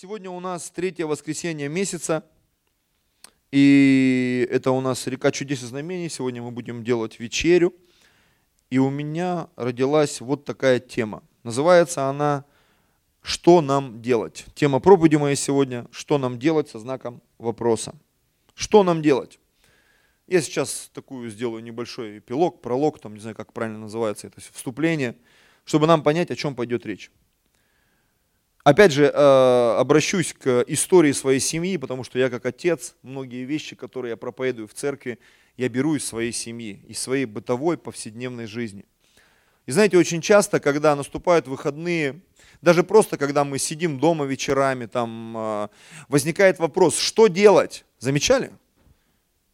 Сегодня у нас третье воскресенье месяца, и это у нас река чудес и знамений. Сегодня мы будем делать вечерю. И у меня родилась вот такая тема. Называется она «Что нам делать?». Тема проповеди моей сегодня «Что нам делать?» со знаком вопроса. Что нам делать? Я сейчас такую сделаю небольшой эпилог, пролог, там не знаю, как правильно называется это вступление, чтобы нам понять, о чем пойдет речь. Опять же, э, обращусь к истории своей семьи, потому что я как отец, многие вещи, которые я проповедую в церкви, я беру из своей семьи, из своей бытовой повседневной жизни. И знаете, очень часто, когда наступают выходные, даже просто когда мы сидим дома вечерами, там э, возникает вопрос, что делать? Замечали?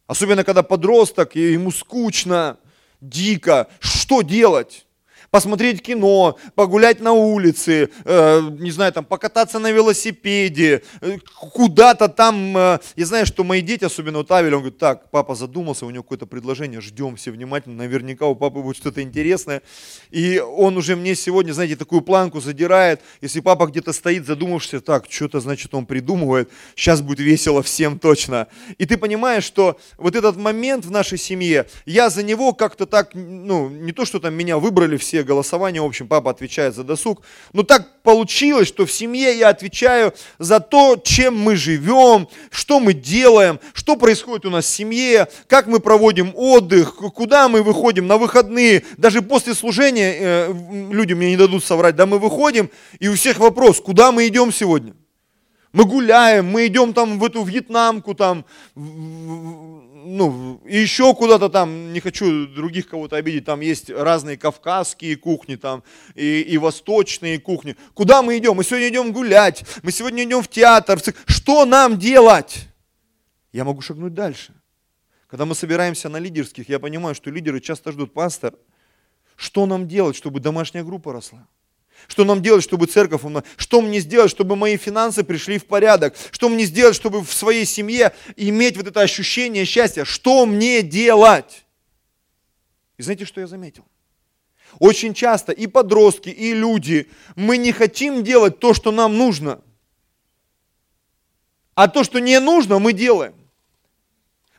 Особенно, когда подросток, и ему скучно, дико, что делать? Посмотреть кино, погулять на улице, э, не знаю, там, покататься на велосипеде, э, куда-то там. Э, я знаю, что мои дети, особенно вот Авель, он говорит, так, папа задумался, у него какое-то предложение, ждем все внимательно, наверняка у папы будет что-то интересное. И он уже мне сегодня, знаете, такую планку задирает, если папа где-то стоит, задумавшись, так, что-то, значит, он придумывает, сейчас будет весело всем точно. И ты понимаешь, что вот этот момент в нашей семье, я за него как-то так, ну, не то, что там меня выбрали все голосование, в общем, папа отвечает за досуг. Но так получилось, что в семье я отвечаю за то, чем мы живем, что мы делаем, что происходит у нас в семье, как мы проводим отдых, куда мы выходим на выходные. Даже после служения, э, люди мне не дадут соврать, да мы выходим, и у всех вопрос, куда мы идем сегодня? Мы гуляем, мы идем там в эту вьетнамку, там, ну, еще куда-то там, не хочу других кого-то обидеть, там есть разные кавказские кухни там и, и восточные кухни. Куда мы идем? Мы сегодня идем гулять, мы сегодня идем в театр. Что нам делать? Я могу шагнуть дальше. Когда мы собираемся на лидерских, я понимаю, что лидеры часто ждут, пастор, что нам делать, чтобы домашняя группа росла? Что нам делать, чтобы церковь умна? Что мне сделать, чтобы мои финансы пришли в порядок? Что мне сделать, чтобы в своей семье иметь вот это ощущение счастья? Что мне делать? И знаете, что я заметил? Очень часто и подростки, и люди, мы не хотим делать то, что нам нужно. А то, что не нужно, мы делаем.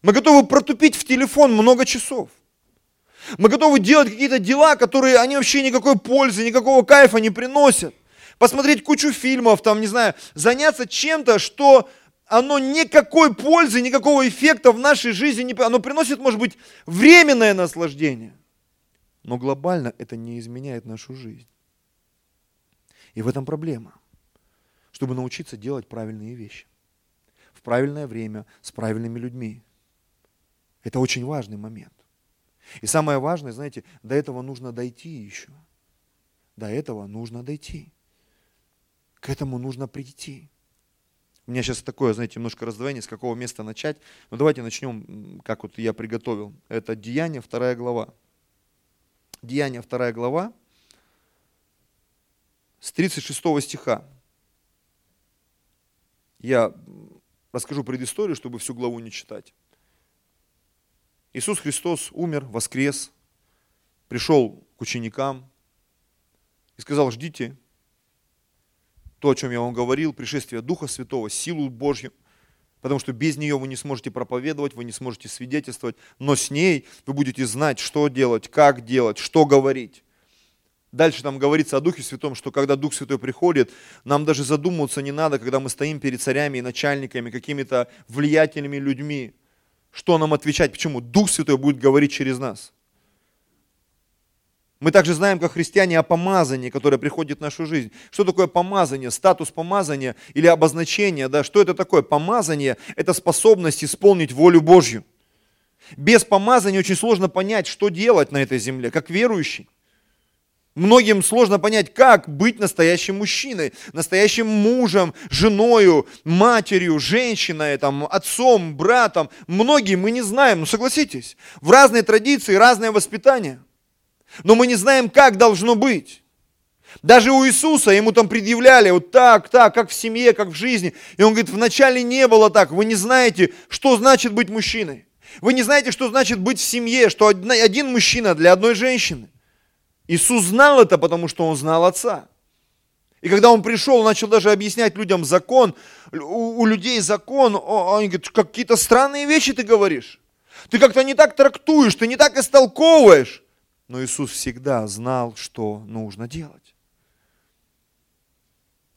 Мы готовы протупить в телефон много часов. Мы готовы делать какие-то дела, которые они вообще никакой пользы, никакого кайфа не приносят. Посмотреть кучу фильмов, там, не знаю, заняться чем-то, что оно никакой пользы, никакого эффекта в нашей жизни не Оно приносит, может быть, временное наслаждение. Но глобально это не изменяет нашу жизнь. И в этом проблема. Чтобы научиться делать правильные вещи. В правильное время, с правильными людьми. Это очень важный момент. И самое важное, знаете, до этого нужно дойти еще. До этого нужно дойти. К этому нужно прийти. У меня сейчас такое, знаете, немножко раздвоение, с какого места начать. Но давайте начнем, как вот я приготовил. Это Деяние, вторая глава. Деяние, вторая глава, с 36 стиха. Я расскажу предысторию, чтобы всю главу не читать. Иисус Христос умер, воскрес, пришел к ученикам и сказал, ждите то, о чем я вам говорил, пришествие Духа Святого, силу Божью, потому что без нее вы не сможете проповедовать, вы не сможете свидетельствовать, но с ней вы будете знать, что делать, как делать, что говорить. Дальше там говорится о Духе Святом, что когда Дух Святой приходит, нам даже задумываться не надо, когда мы стоим перед царями и начальниками, какими-то влиятельными людьми что нам отвечать, почему Дух Святой будет говорить через нас. Мы также знаем, как христиане, о помазании, которое приходит в нашу жизнь. Что такое помазание, статус помазания или обозначение? Да? Что это такое? Помазание – это способность исполнить волю Божью. Без помазания очень сложно понять, что делать на этой земле, как верующий. Многим сложно понять, как быть настоящим мужчиной, настоящим мужем, женою, матерью, женщиной, там, отцом, братом. Многие мы не знаем, ну согласитесь, в разные традиции, разное воспитание. Но мы не знаем, как должно быть. Даже у Иисуса ему там предъявляли вот так, так, как в семье, как в жизни. И он говорит, вначале не было так, вы не знаете, что значит быть мужчиной. Вы не знаете, что значит быть в семье, что один мужчина для одной женщины. Иисус знал это, потому что Он знал Отца. И когда он пришел, начал даже объяснять людям закон, у, у людей закон, они говорят, какие-то странные вещи ты говоришь. Ты как-то не так трактуешь, ты не так истолковываешь. Но Иисус всегда знал, что нужно делать.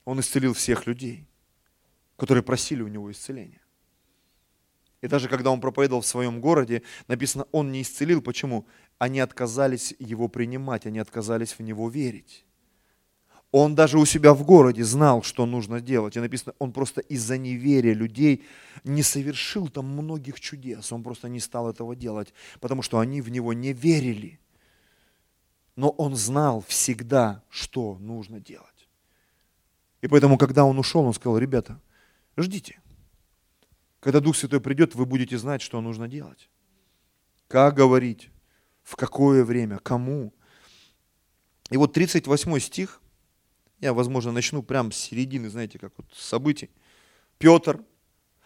Он исцелил всех людей, которые просили у него исцеления. И даже когда он проповедовал в своем городе, написано, он не исцелил. Почему? Они отказались его принимать, они отказались в него верить. Он даже у себя в городе знал, что нужно делать. И написано, он просто из-за неверия людей не совершил там многих чудес. Он просто не стал этого делать, потому что они в него не верили. Но он знал всегда, что нужно делать. И поэтому, когда он ушел, он сказал, ребята, ждите. Когда Дух Святой придет, вы будете знать, что нужно делать. Как говорить, в какое время, кому. И вот 38 стих – я, возможно, начну прямо с середины, знаете, как вот событий. Петр,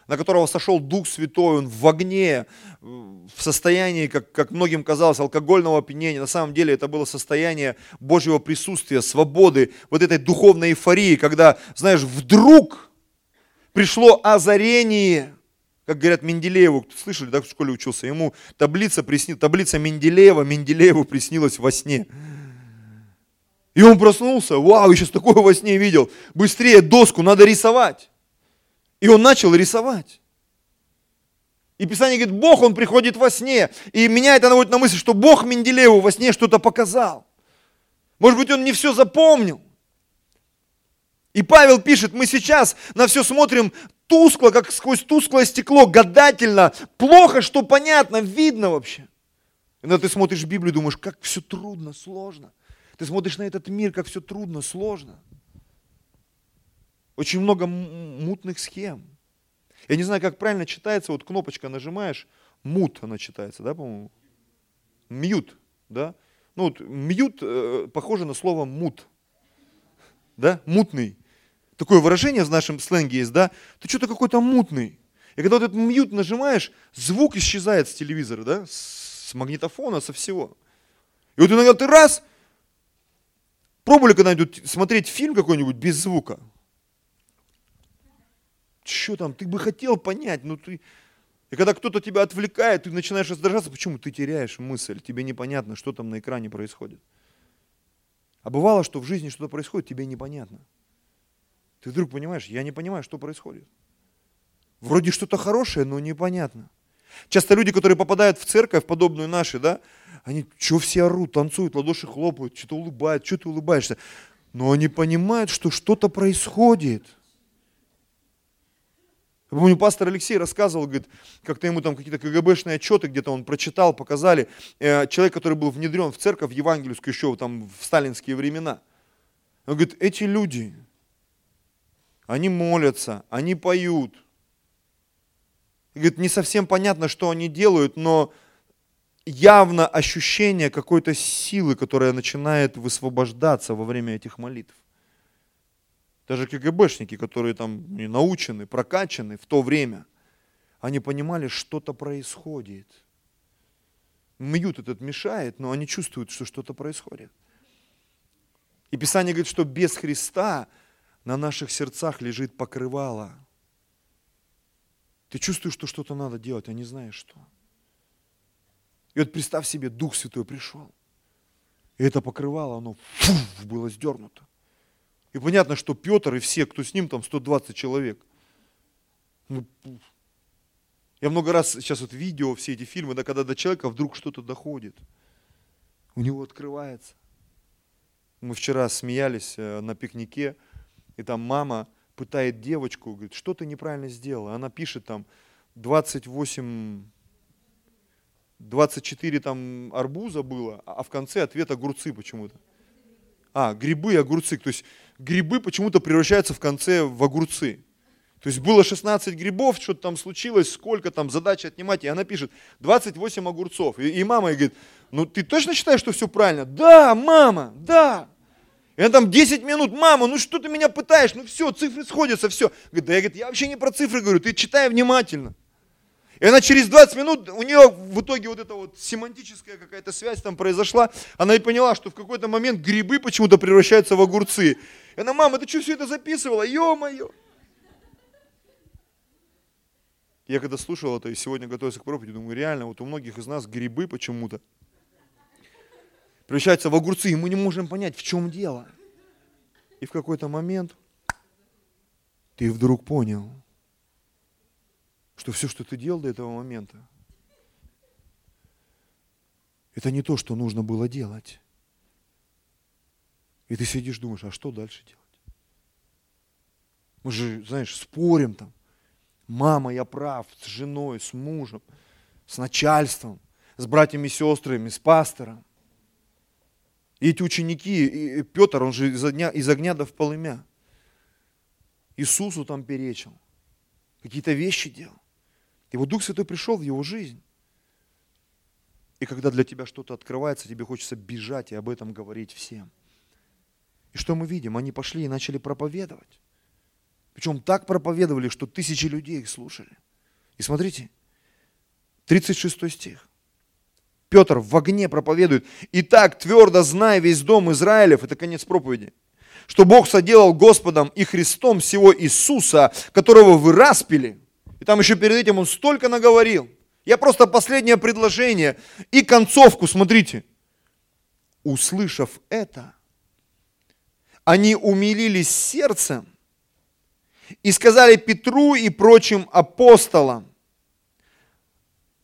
на которого сошел Дух Святой, он в огне, в состоянии, как, как многим казалось, алкогольного опьянения. На самом деле это было состояние Божьего присутствия, свободы, вот этой духовной эйфории, когда, знаешь, вдруг пришло озарение, как говорят Менделееву, слышали, да, в школе учился, ему таблица, присни, таблица Менделеева, Менделееву приснилась во сне. И он проснулся, вау, я сейчас такое во сне видел. Быстрее доску, надо рисовать. И он начал рисовать. И Писание говорит, Бог, он приходит во сне. И меня это наводит на мысль, что Бог Менделееву во сне что-то показал. Может быть, он не все запомнил. И Павел пишет, мы сейчас на все смотрим тускло, как сквозь тусклое стекло, гадательно, плохо, что понятно, видно вообще. Иногда ты смотришь Библию думаешь, как все трудно, сложно. Ты смотришь на этот мир, как все трудно, сложно. Очень много мутных схем. Я не знаю, как правильно читается, вот кнопочка нажимаешь, мут она читается, да, по-моему? Мьют, да? Ну вот мьют э, похоже на слово мут, да, мутный. Такое выражение в нашем сленге есть, да? Ты что-то какой-то мутный. И когда вот этот мьют нажимаешь, звук исчезает с телевизора, да, с магнитофона, со всего. И вот иногда ты раз, Пробовали когда-нибудь смотреть фильм какой-нибудь без звука? Что там, ты бы хотел понять, но ты... И когда кто-то тебя отвлекает, ты начинаешь раздражаться, почему? Ты теряешь мысль, тебе непонятно, что там на экране происходит. А бывало, что в жизни что-то происходит, тебе непонятно. Ты вдруг понимаешь, я не понимаю, что происходит. Вроде что-то хорошее, но непонятно. Часто люди, которые попадают в церковь, подобную нашей, да, они что все орут, танцуют, ладоши хлопают, что-то улыбают, что ты улыбаешься. Но они понимают, что что-то происходит. Я помню, пастор Алексей рассказывал, говорит, как-то ему там какие-то КГБшные отчеты где-то он прочитал, показали. Э, человек, который был внедрен в церковь евангельскую еще там в сталинские времена. Он говорит, эти люди, они молятся, они поют. Говорит, не совсем понятно, что они делают, но явно ощущение какой-то силы, которая начинает высвобождаться во время этих молитв. Даже КГБшники, которые там научены, прокачаны в то время, они понимали, что-то происходит. Мьют этот мешает, но они чувствуют, что что-то происходит. И Писание говорит, что без Христа на наших сердцах лежит покрывало. Ты чувствуешь, что что-то надо делать, а не знаешь что. И вот представь себе, Дух Святой пришел. И это покрывало, оно фу, было сдернуто. И понятно, что Петр и все, кто с ним, там 120 человек. Ну, я много раз сейчас вот видео, все эти фильмы, да, когда до человека вдруг что-то доходит. У него открывается. Мы вчера смеялись э, на пикнике, и там мама пытает девочку, говорит, что ты неправильно сделала. Она пишет там 28 24 там арбуза было, а в конце ответ огурцы почему-то. А, грибы и огурцы. То есть грибы почему-то превращаются в конце в огурцы. То есть было 16 грибов, что-то там случилось, сколько там, задача отнимать. И она пишет, 28 огурцов. И, и мама ей говорит, ну ты точно считаешь, что все правильно? Да, мама, да. Она там 10 минут, мама, ну что ты меня пытаешь? Ну все, цифры сходятся, все. Говорит, да я, говорит, я вообще не про цифры говорю, ты читай внимательно. И она через 20 минут, у нее в итоге вот эта вот семантическая какая-то связь там произошла, она и поняла, что в какой-то момент грибы почему-то превращаются в огурцы. И она, мама, ты что все это записывала? Ё-моё! Я когда слушал это и сегодня готовился к проповеди, думаю, реально, вот у многих из нас грибы почему-то превращаются в огурцы, и мы не можем понять, в чем дело. И в какой-то момент ты вдруг понял, что все, что ты делал до этого момента, это не то, что нужно было делать. И ты сидишь, думаешь, а что дальше делать? Мы же, знаешь, спорим там. Мама, я прав, с женой, с мужем, с начальством, с братьями и сестрами, с пастором. И эти ученики, и Петр, он же из огня, из огня до в полымя. Иисусу там перечил. Какие-то вещи делал. И вот Дух Святой пришел в его жизнь. И когда для тебя что-то открывается, тебе хочется бежать и об этом говорить всем. И что мы видим? Они пошли и начали проповедовать. Причем так проповедовали, что тысячи людей их слушали. И смотрите, 36 стих. Петр в огне проповедует. И так твердо зная весь дом Израилев, это конец проповеди, что Бог соделал Господом и Христом всего Иисуса, которого вы распили. И там еще перед этим он столько наговорил. Я просто последнее предложение и концовку, смотрите. Услышав это, они умилились сердцем и сказали Петру и прочим апостолам.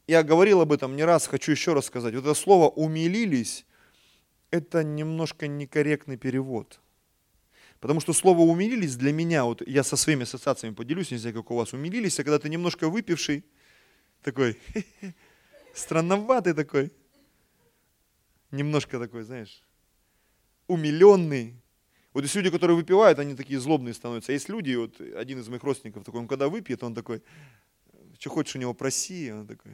Я говорил об этом не раз, хочу еще раз сказать. Вот это слово «умилились» – это немножко некорректный перевод. Потому что слово «умилились» для меня, вот я со своими ассоциациями поделюсь, не знаю, как у вас, «умилились», а когда ты немножко выпивший, такой, странноватый такой, немножко такой, знаешь, умиленный, вот есть люди, которые выпивают, они такие злобные становятся. А есть люди, вот один из моих родственников такой, он когда выпьет, он такой, что хочешь у него проси, он такой,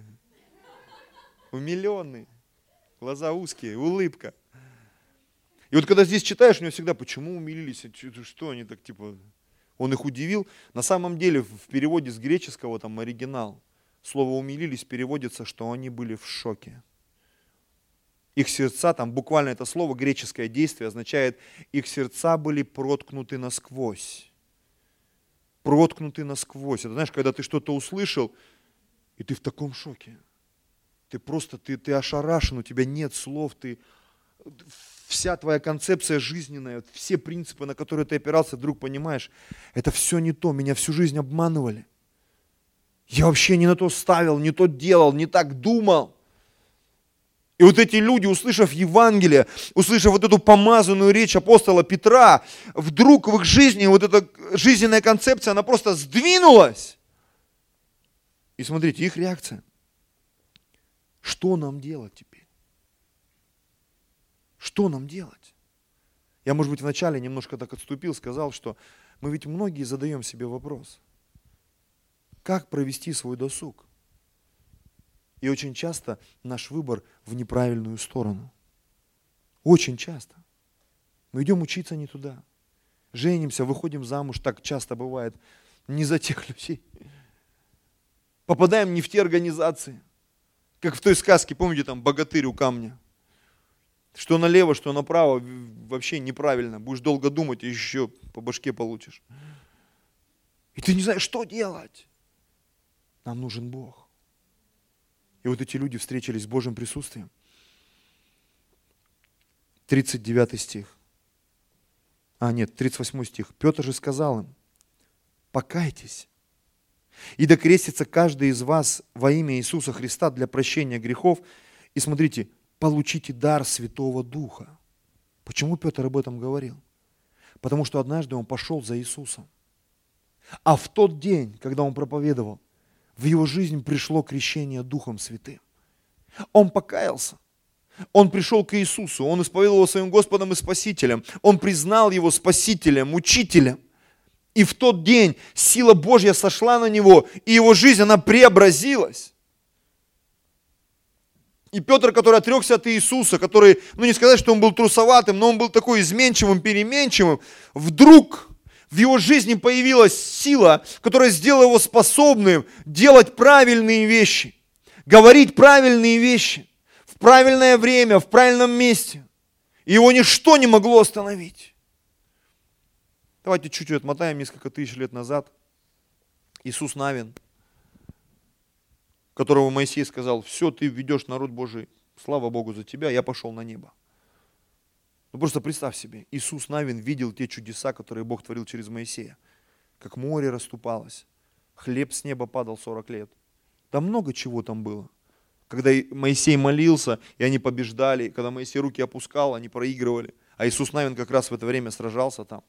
умиленный, глаза узкие, улыбка. И вот когда здесь читаешь, у него всегда, почему умилились, что они так типа, он их удивил. На самом деле в переводе с греческого там оригинал, слово умилились переводится, что они были в шоке их сердца, там буквально это слово, греческое действие, означает, их сердца были проткнуты насквозь. Проткнуты насквозь. Это знаешь, когда ты что-то услышал, и ты в таком шоке. Ты просто, ты, ты ошарашен, у тебя нет слов, ты, вся твоя концепция жизненная, все принципы, на которые ты опирался, вдруг понимаешь, это все не то, меня всю жизнь обманывали. Я вообще не на то ставил, не то делал, не так думал. И вот эти люди, услышав Евангелие, услышав вот эту помазанную речь апостола Петра, вдруг в их жизни вот эта жизненная концепция, она просто сдвинулась. И смотрите, их реакция. Что нам делать теперь? Что нам делать? Я, может быть, вначале немножко так отступил, сказал, что мы ведь многие задаем себе вопрос. Как провести свой досуг? И очень часто наш выбор в неправильную сторону. Очень часто. Мы идем учиться не туда. Женимся, выходим замуж, так часто бывает, не за тех людей. Попадаем не в те организации. Как в той сказке, помните, там богатырь у камня. Что налево, что направо, вообще неправильно. Будешь долго думать, и еще по башке получишь. И ты не знаешь, что делать. Нам нужен Бог. И вот эти люди встретились с Божьим присутствием. 39 стих. А, нет, 38 стих. Петр же сказал им, покайтесь, и докрестится каждый из вас во имя Иисуса Христа для прощения грехов. И смотрите, получите дар Святого Духа. Почему Петр об этом говорил? Потому что однажды он пошел за Иисусом. А в тот день, когда он проповедовал, в его жизнь пришло крещение Духом Святым. Он покаялся. Он пришел к Иисусу, он исповедовал своим Господом и Спасителем. Он признал его Спасителем, Учителем. И в тот день сила Божья сошла на него, и его жизнь, она преобразилась. И Петр, который отрекся от Иисуса, который, ну не сказать, что он был трусоватым, но он был такой изменчивым, переменчивым, вдруг в его жизни появилась сила, которая сделала его способным делать правильные вещи, говорить правильные вещи в правильное время, в правильном месте. И его ничто не могло остановить. Давайте чуть-чуть отмотаем несколько тысяч лет назад. Иисус Навин, которого Моисей сказал, все, ты ведешь народ Божий, слава Богу за тебя, я пошел на небо. Ну просто представь себе, Иисус Навин видел те чудеса, которые Бог творил через Моисея. Как море расступалось, хлеб с неба падал 40 лет. Да много чего там было. Когда Моисей молился, и они побеждали, когда Моисей руки опускал, они проигрывали. А Иисус Навин как раз в это время сражался там.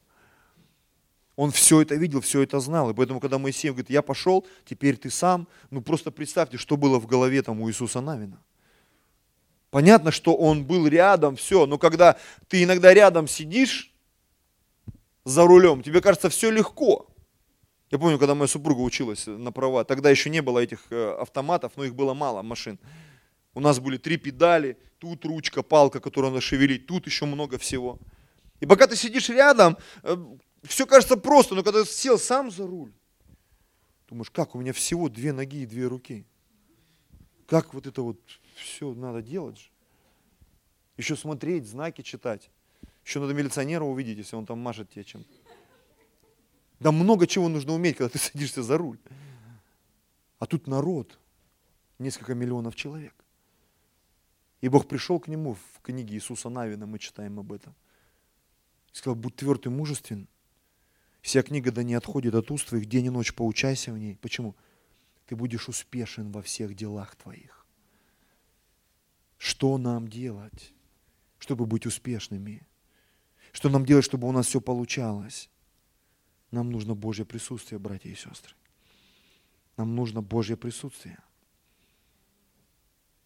Он все это видел, все это знал. И поэтому, когда Моисей говорит, я пошел, теперь ты сам, ну просто представьте, что было в голове там у Иисуса Навина. Понятно, что он был рядом, все, но когда ты иногда рядом сидишь за рулем, тебе кажется все легко. Я помню, когда моя супруга училась на права, тогда еще не было этих э, автоматов, но их было мало, машин. У нас были три педали, тут ручка, палка, которую надо шевелить, тут еще много всего. И пока ты сидишь рядом, э, все кажется просто, но когда сел сам за руль, думаешь, как у меня всего две ноги и две руки. Как вот это вот все надо делать же. Еще смотреть, знаки читать. Еще надо милиционера увидеть, если он там мажет тебе чем-то. Да много чего нужно уметь, когда ты садишься за руль. А тут народ, несколько миллионов человек. И Бог пришел к нему в книге Иисуса Навина, мы читаем об этом. И сказал, будь тверд и мужествен. Вся книга да не отходит от уст твоих, день и ночь поучайся в ней. Почему? Ты будешь успешен во всех делах твоих. Что нам делать, чтобы быть успешными? Что нам делать, чтобы у нас все получалось? Нам нужно Божье присутствие, братья и сестры. Нам нужно Божье присутствие.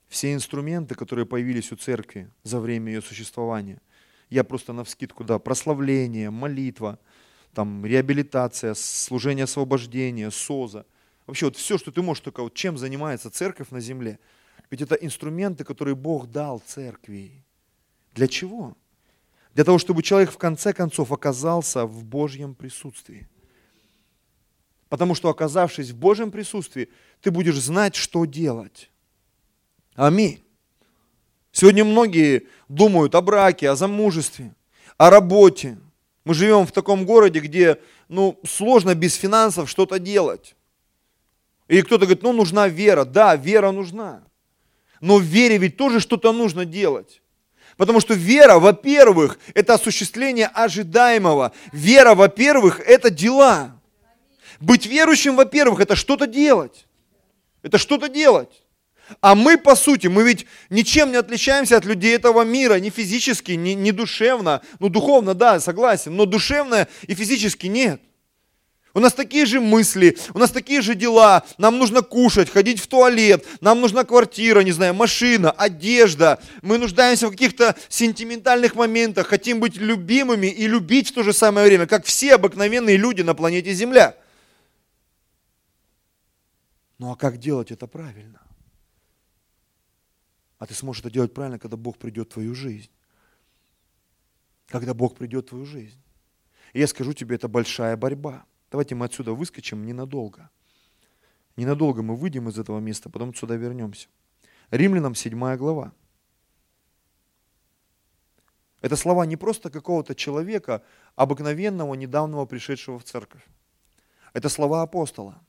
Все инструменты, которые появились у церкви за время ее существования, я просто на вскидку, да, прославление, молитва, там, реабилитация, служение освобождения, СОЗа. Вообще вот все, что ты можешь только, вот чем занимается церковь на земле – ведь это инструменты, которые Бог дал церкви. Для чего? Для того, чтобы человек в конце концов оказался в Божьем присутствии. Потому что оказавшись в Божьем присутствии, ты будешь знать, что делать. Аминь. Сегодня многие думают о браке, о замужестве, о работе. Мы живем в таком городе, где ну, сложно без финансов что-то делать. И кто-то говорит, ну нужна вера. Да, вера нужна. Но в вере ведь тоже что-то нужно делать. Потому что вера, во-первых, это осуществление ожидаемого. Вера, во-первых, это дела. Быть верующим, во-первых, это что-то делать. Это что-то делать. А мы, по сути, мы ведь ничем не отличаемся от людей этого мира, ни физически, ни, ни душевно. Ну, духовно, да, согласен, но душевно и физически нет. У нас такие же мысли, у нас такие же дела. Нам нужно кушать, ходить в туалет, нам нужна квартира, не знаю, машина, одежда. Мы нуждаемся в каких-то сентиментальных моментах, хотим быть любимыми и любить в то же самое время, как все обыкновенные люди на планете Земля. Ну а как делать это правильно? А ты сможешь это делать правильно, когда Бог придет в твою жизнь. Когда Бог придет в твою жизнь. И я скажу тебе, это большая борьба. Давайте мы отсюда выскочим ненадолго. Ненадолго мы выйдем из этого места, потом сюда вернемся. Римлянам 7 глава. Это слова не просто какого-то человека, обыкновенного, недавнего пришедшего в церковь. Это слова апостола.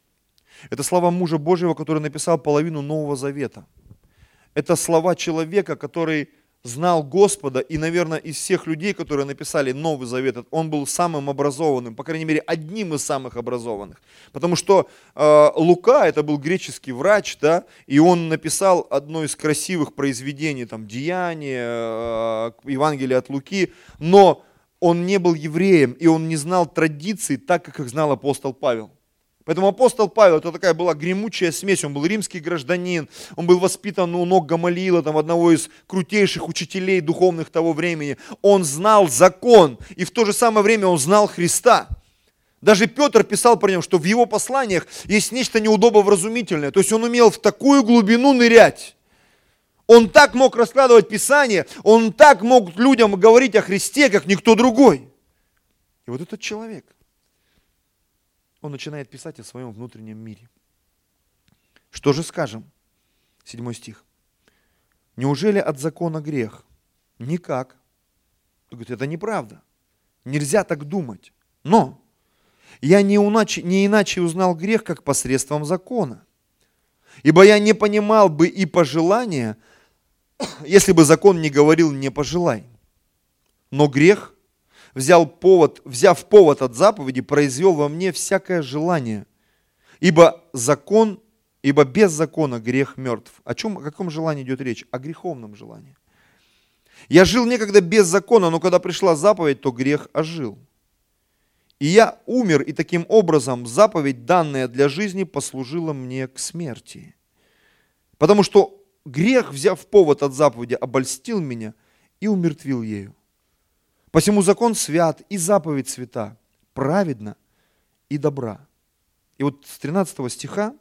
Это слова мужа Божьего, который написал половину Нового Завета. Это слова человека, который знал Господа, и, наверное, из всех людей, которые написали Новый Завет, он был самым образованным, по крайней мере, одним из самых образованных. Потому что э, Лука, это был греческий врач, да, и он написал одно из красивых произведений, там, Деяния, э, Евангелие от Луки, но он не был евреем, и он не знал традиций так, как их знал апостол Павел. Поэтому апостол Павел, это такая была гремучая смесь, он был римский гражданин, он был воспитан у ног Гамалиила, там, одного из крутейших учителей духовных того времени. Он знал закон, и в то же самое время он знал Христа. Даже Петр писал про него, что в его посланиях есть нечто неудобовразумительное. То есть он умел в такую глубину нырять. Он так мог раскладывать Писание, он так мог людям говорить о Христе, как никто другой. И вот этот человек – он начинает писать о своем внутреннем мире. Что же скажем? Седьмой стих. Неужели от закона грех? Никак. Он говорит, это неправда. Нельзя так думать. Но я не иначе, не иначе узнал грех, как посредством закона. Ибо я не понимал бы и пожелания, если бы закон не говорил «не пожелай». Но грех, взял повод, взяв повод от заповеди, произвел во мне всякое желание. Ибо закон, ибо без закона грех мертв. О чем, о каком желании идет речь? О греховном желании. Я жил некогда без закона, но когда пришла заповедь, то грех ожил. И я умер, и таким образом заповедь, данная для жизни, послужила мне к смерти. Потому что грех, взяв повод от заповеди, обольстил меня и умертвил ею. Посему закон свят и заповедь свята, праведна и добра. И вот с 13 стиха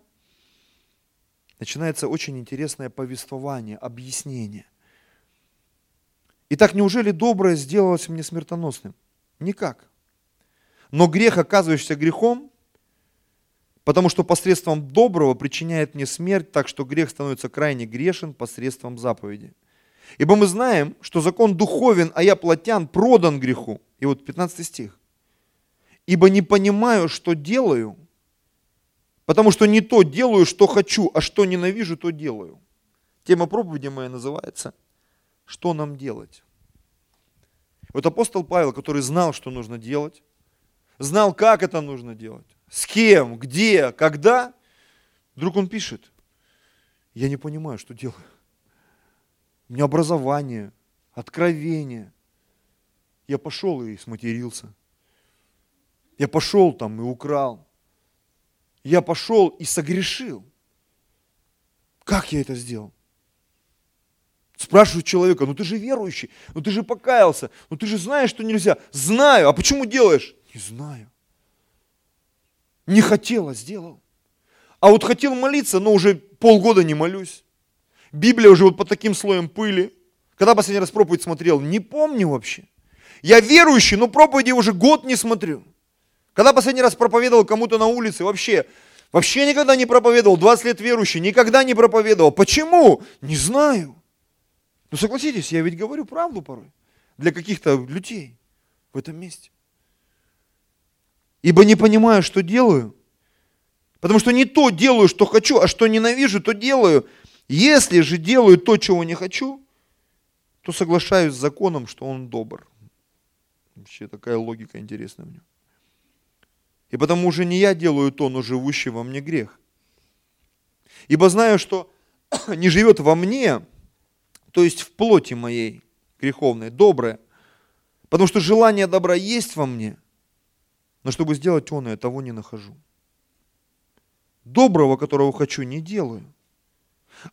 начинается очень интересное повествование, объяснение. Итак, неужели доброе сделалось мне смертоносным? Никак. Но грех, оказывающийся грехом, потому что посредством доброго причиняет мне смерть, так что грех становится крайне грешен посредством заповеди. Ибо мы знаем, что закон духовен, а я плотян, продан греху. И вот 15 стих. Ибо не понимаю, что делаю, потому что не то делаю, что хочу, а что ненавижу, то делаю. Тема проповеди моя называется «Что нам делать?». Вот апостол Павел, который знал, что нужно делать, знал, как это нужно делать, с кем, где, когда, вдруг он пишет, я не понимаю, что делаю. У меня образование, откровение. Я пошел и сматерился. Я пошел там и украл. Я пошел и согрешил. Как я это сделал? Спрашивают человека, ну ты же верующий, ну ты же покаялся, ну ты же знаешь, что нельзя. Знаю, а почему делаешь? Не знаю. Не хотела, сделал. А вот хотел молиться, но уже полгода не молюсь. Библия уже вот под таким слоем пыли. Когда последний раз проповедь смотрел? Не помню вообще. Я верующий, но проповеди уже год не смотрю. Когда последний раз проповедовал кому-то на улице? Вообще, вообще никогда не проповедовал. 20 лет верующий, никогда не проповедовал. Почему? Не знаю. Ну согласитесь, я ведь говорю правду порой. Для каких-то людей в этом месте ибо не понимаю, что делаю. Потому что не то делаю, что хочу, а что ненавижу, то делаю. Если же делаю то, чего не хочу, то соглашаюсь с законом, что он добр. Вообще такая логика интересная в нем. И потому уже не я делаю то, но живущий во мне грех. Ибо знаю, что не живет во мне, то есть в плоти моей греховной, доброе, потому что желание добра есть во мне – но чтобы сделать он, я того не нахожу. Доброго, которого хочу, не делаю.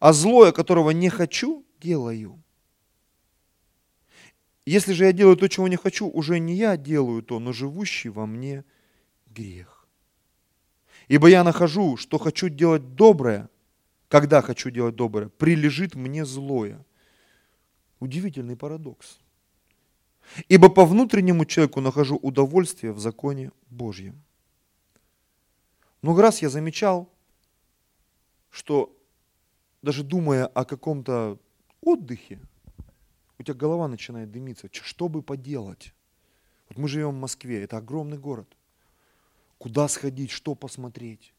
А злое, которого не хочу, делаю. Если же я делаю то, чего не хочу, уже не я делаю то, но живущий во мне грех. Ибо я нахожу, что хочу делать доброе, когда хочу делать доброе, прилежит мне злое. Удивительный парадокс. Ибо по внутреннему человеку нахожу удовольствие в законе Божьем. Много раз я замечал, что даже думая о каком-то отдыхе, у тебя голова начинает дымиться. Что бы поделать? Вот мы живем в Москве, это огромный город. Куда сходить, что посмотреть?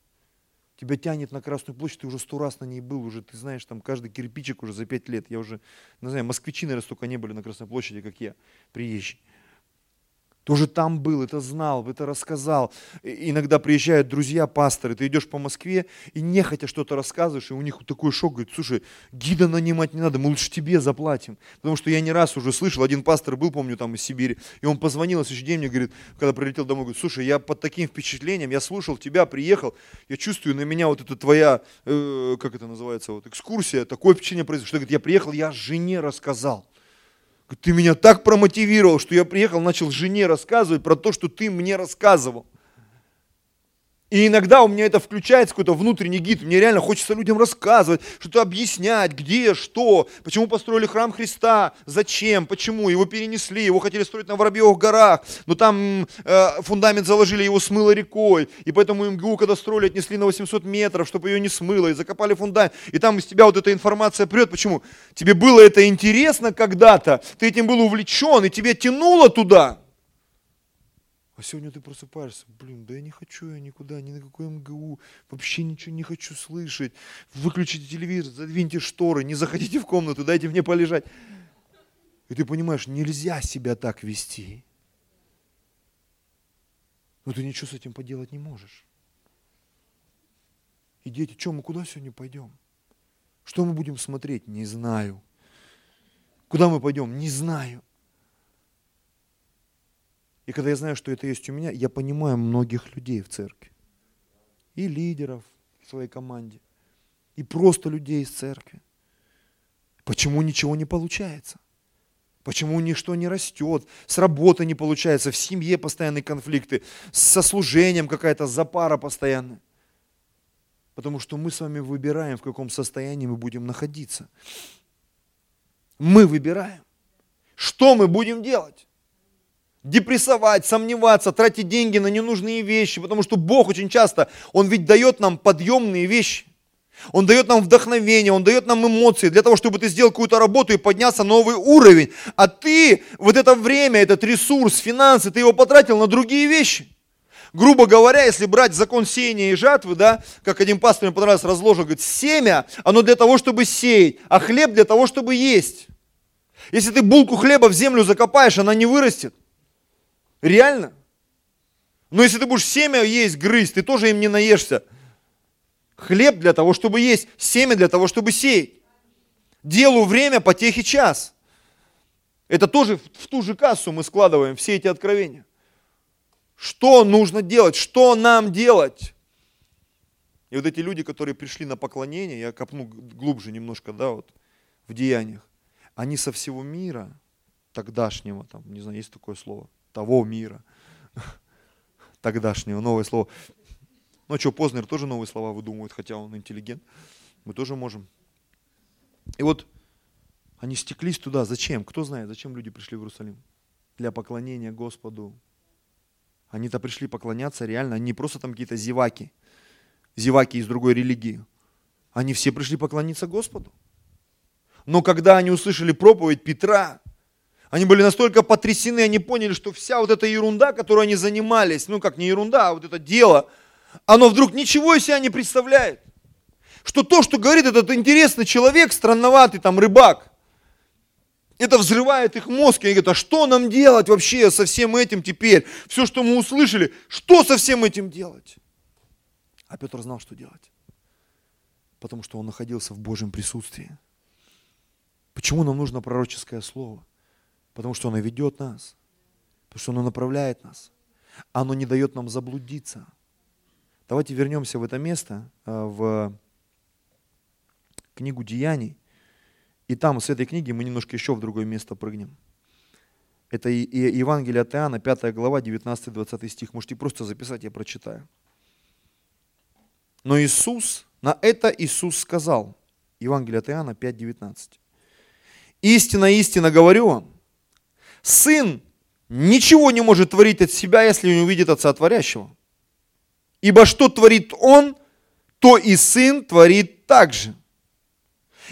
тебя тянет на Красную площадь, ты уже сто раз на ней был, уже ты знаешь, там каждый кирпичик уже за пять лет. Я уже, не знаю, москвичи, наверное, столько не были на Красной площади, как я, приезжий тоже там был, это знал, это рассказал. иногда приезжают друзья, пасторы, ты идешь по Москве и нехотя что-то рассказываешь, и у них такой шок, говорит, слушай, гида нанимать не надо, мы лучше тебе заплатим. Потому что я не раз уже слышал, один пастор был, помню, там из Сибири, и он позвонил на следующий день мне, говорит, когда прилетел домой, говорит, слушай, я под таким впечатлением, я слушал тебя, приехал, я чувствую на меня вот эта твоя, э, как это называется, вот экскурсия, такое впечатление произошло, что, говорит, я приехал, я жене рассказал. Ты меня так промотивировал, что я приехал, начал жене рассказывать про то, что ты мне рассказывал. И иногда у меня это включается, какой-то внутренний гид. Мне реально хочется людям рассказывать, что-то объяснять, где, что, почему построили храм Христа, зачем, почему. Его перенесли, его хотели строить на Воробьевых горах, но там э, фундамент заложили, его смыло рекой. И поэтому МГУ, когда строили, отнесли на 800 метров, чтобы ее не смыло, и закопали фундамент. И там из тебя вот эта информация прет. Почему? Тебе было это интересно когда-то, ты этим был увлечен, и тебе тянуло туда. А сегодня ты просыпаешься, блин, да я не хочу я никуда, ни на какой МГУ, вообще ничего не хочу слышать. Выключите телевизор, задвиньте шторы, не заходите в комнату, дайте мне полежать. И ты понимаешь, нельзя себя так вести. Но ты ничего с этим поделать не можешь. И дети, что мы куда сегодня пойдем? Что мы будем смотреть? Не знаю. Куда мы пойдем? Не знаю. И когда я знаю, что это есть у меня, я понимаю многих людей в церкви. И лидеров в своей команде. И просто людей из церкви. Почему ничего не получается? Почему ничто не растет? С работы не получается, в семье постоянные конфликты, со служением какая-то запара постоянная. Потому что мы с вами выбираем, в каком состоянии мы будем находиться. Мы выбираем, что мы будем делать депрессовать, сомневаться, тратить деньги на ненужные вещи, потому что Бог очень часто, Он ведь дает нам подъемные вещи. Он дает нам вдохновение, Он дает нам эмоции для того, чтобы ты сделал какую-то работу и подняться на новый уровень. А ты вот это время, этот ресурс, финансы, ты его потратил на другие вещи. Грубо говоря, если брать закон сеяния и жатвы, да, как один пастор мне понравился, разложил, говорит, семя, оно для того, чтобы сеять, а хлеб для того, чтобы есть. Если ты булку хлеба в землю закопаешь, она не вырастет. Реально? Но если ты будешь семя есть, грызть, ты тоже им не наешься. Хлеб для того, чтобы есть, семя для того, чтобы сеять. Делу время, потехи час. Это тоже в ту же кассу мы складываем все эти откровения. Что нужно делать? Что нам делать? И вот эти люди, которые пришли на поклонение, я копну глубже немножко, да, вот, в деяниях, они со всего мира, тогдашнего, там, не знаю, есть такое слово, того мира, тогдашнего, новое слово. Ну а что, Познер тоже новые слова выдумывает, хотя он интеллигент. Мы тоже можем. И вот они стеклись туда. Зачем? Кто знает, зачем люди пришли в Иерусалим? Для поклонения Господу. Они-то пришли поклоняться реально, они не просто там какие-то зеваки, зеваки из другой религии. Они все пришли поклониться Господу. Но когда они услышали проповедь Петра, они были настолько потрясены, они поняли, что вся вот эта ерунда, которой они занимались, ну как не ерунда, а вот это дело, оно вдруг ничего из себя не представляет. Что то, что говорит этот интересный человек, странноватый там рыбак, это взрывает их мозг. И они говорят, а что нам делать вообще со всем этим теперь? Все, что мы услышали, что со всем этим делать? А Петр знал, что делать. Потому что он находился в Божьем присутствии. Почему нам нужно пророческое слово? Потому что оно ведет нас. Потому что оно направляет нас. Оно не дает нам заблудиться. Давайте вернемся в это место, э, в книгу Деяний. И там, с этой книги, мы немножко еще в другое место прыгнем. Это и Евангелие от Иоанна, 5 глава, 19-20 стих. Можете просто записать, я прочитаю. Но Иисус, на это Иисус сказал, Евангелие от Иоанна 5, 19. Истина, истина говорю вам, Сын ничего не может творить от себя, если не увидит Отца Творящего. Ибо что творит Он, то и Сын творит так же.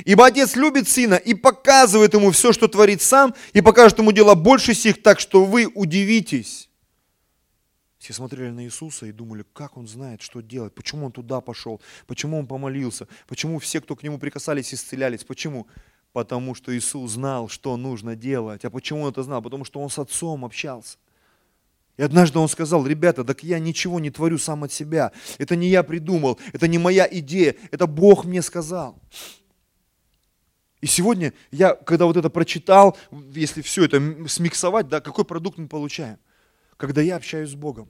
Ибо Отец любит Сына и показывает Ему все, что творит Сам, и покажет Ему дела больше сих, так что вы удивитесь. Все смотрели на Иисуса и думали, как Он знает, что делать, почему Он туда пошел, почему Он помолился, почему все, кто к Нему прикасались, исцелялись, почему? Потому что Иисус знал, что нужно делать. А почему он это знал? Потому что он с отцом общался. И однажды он сказал, ребята, так я ничего не творю сам от себя. Это не я придумал, это не моя идея, это Бог мне сказал. И сегодня я, когда вот это прочитал, если все это смиксовать, да, какой продукт мы получаем? Когда я общаюсь с Богом.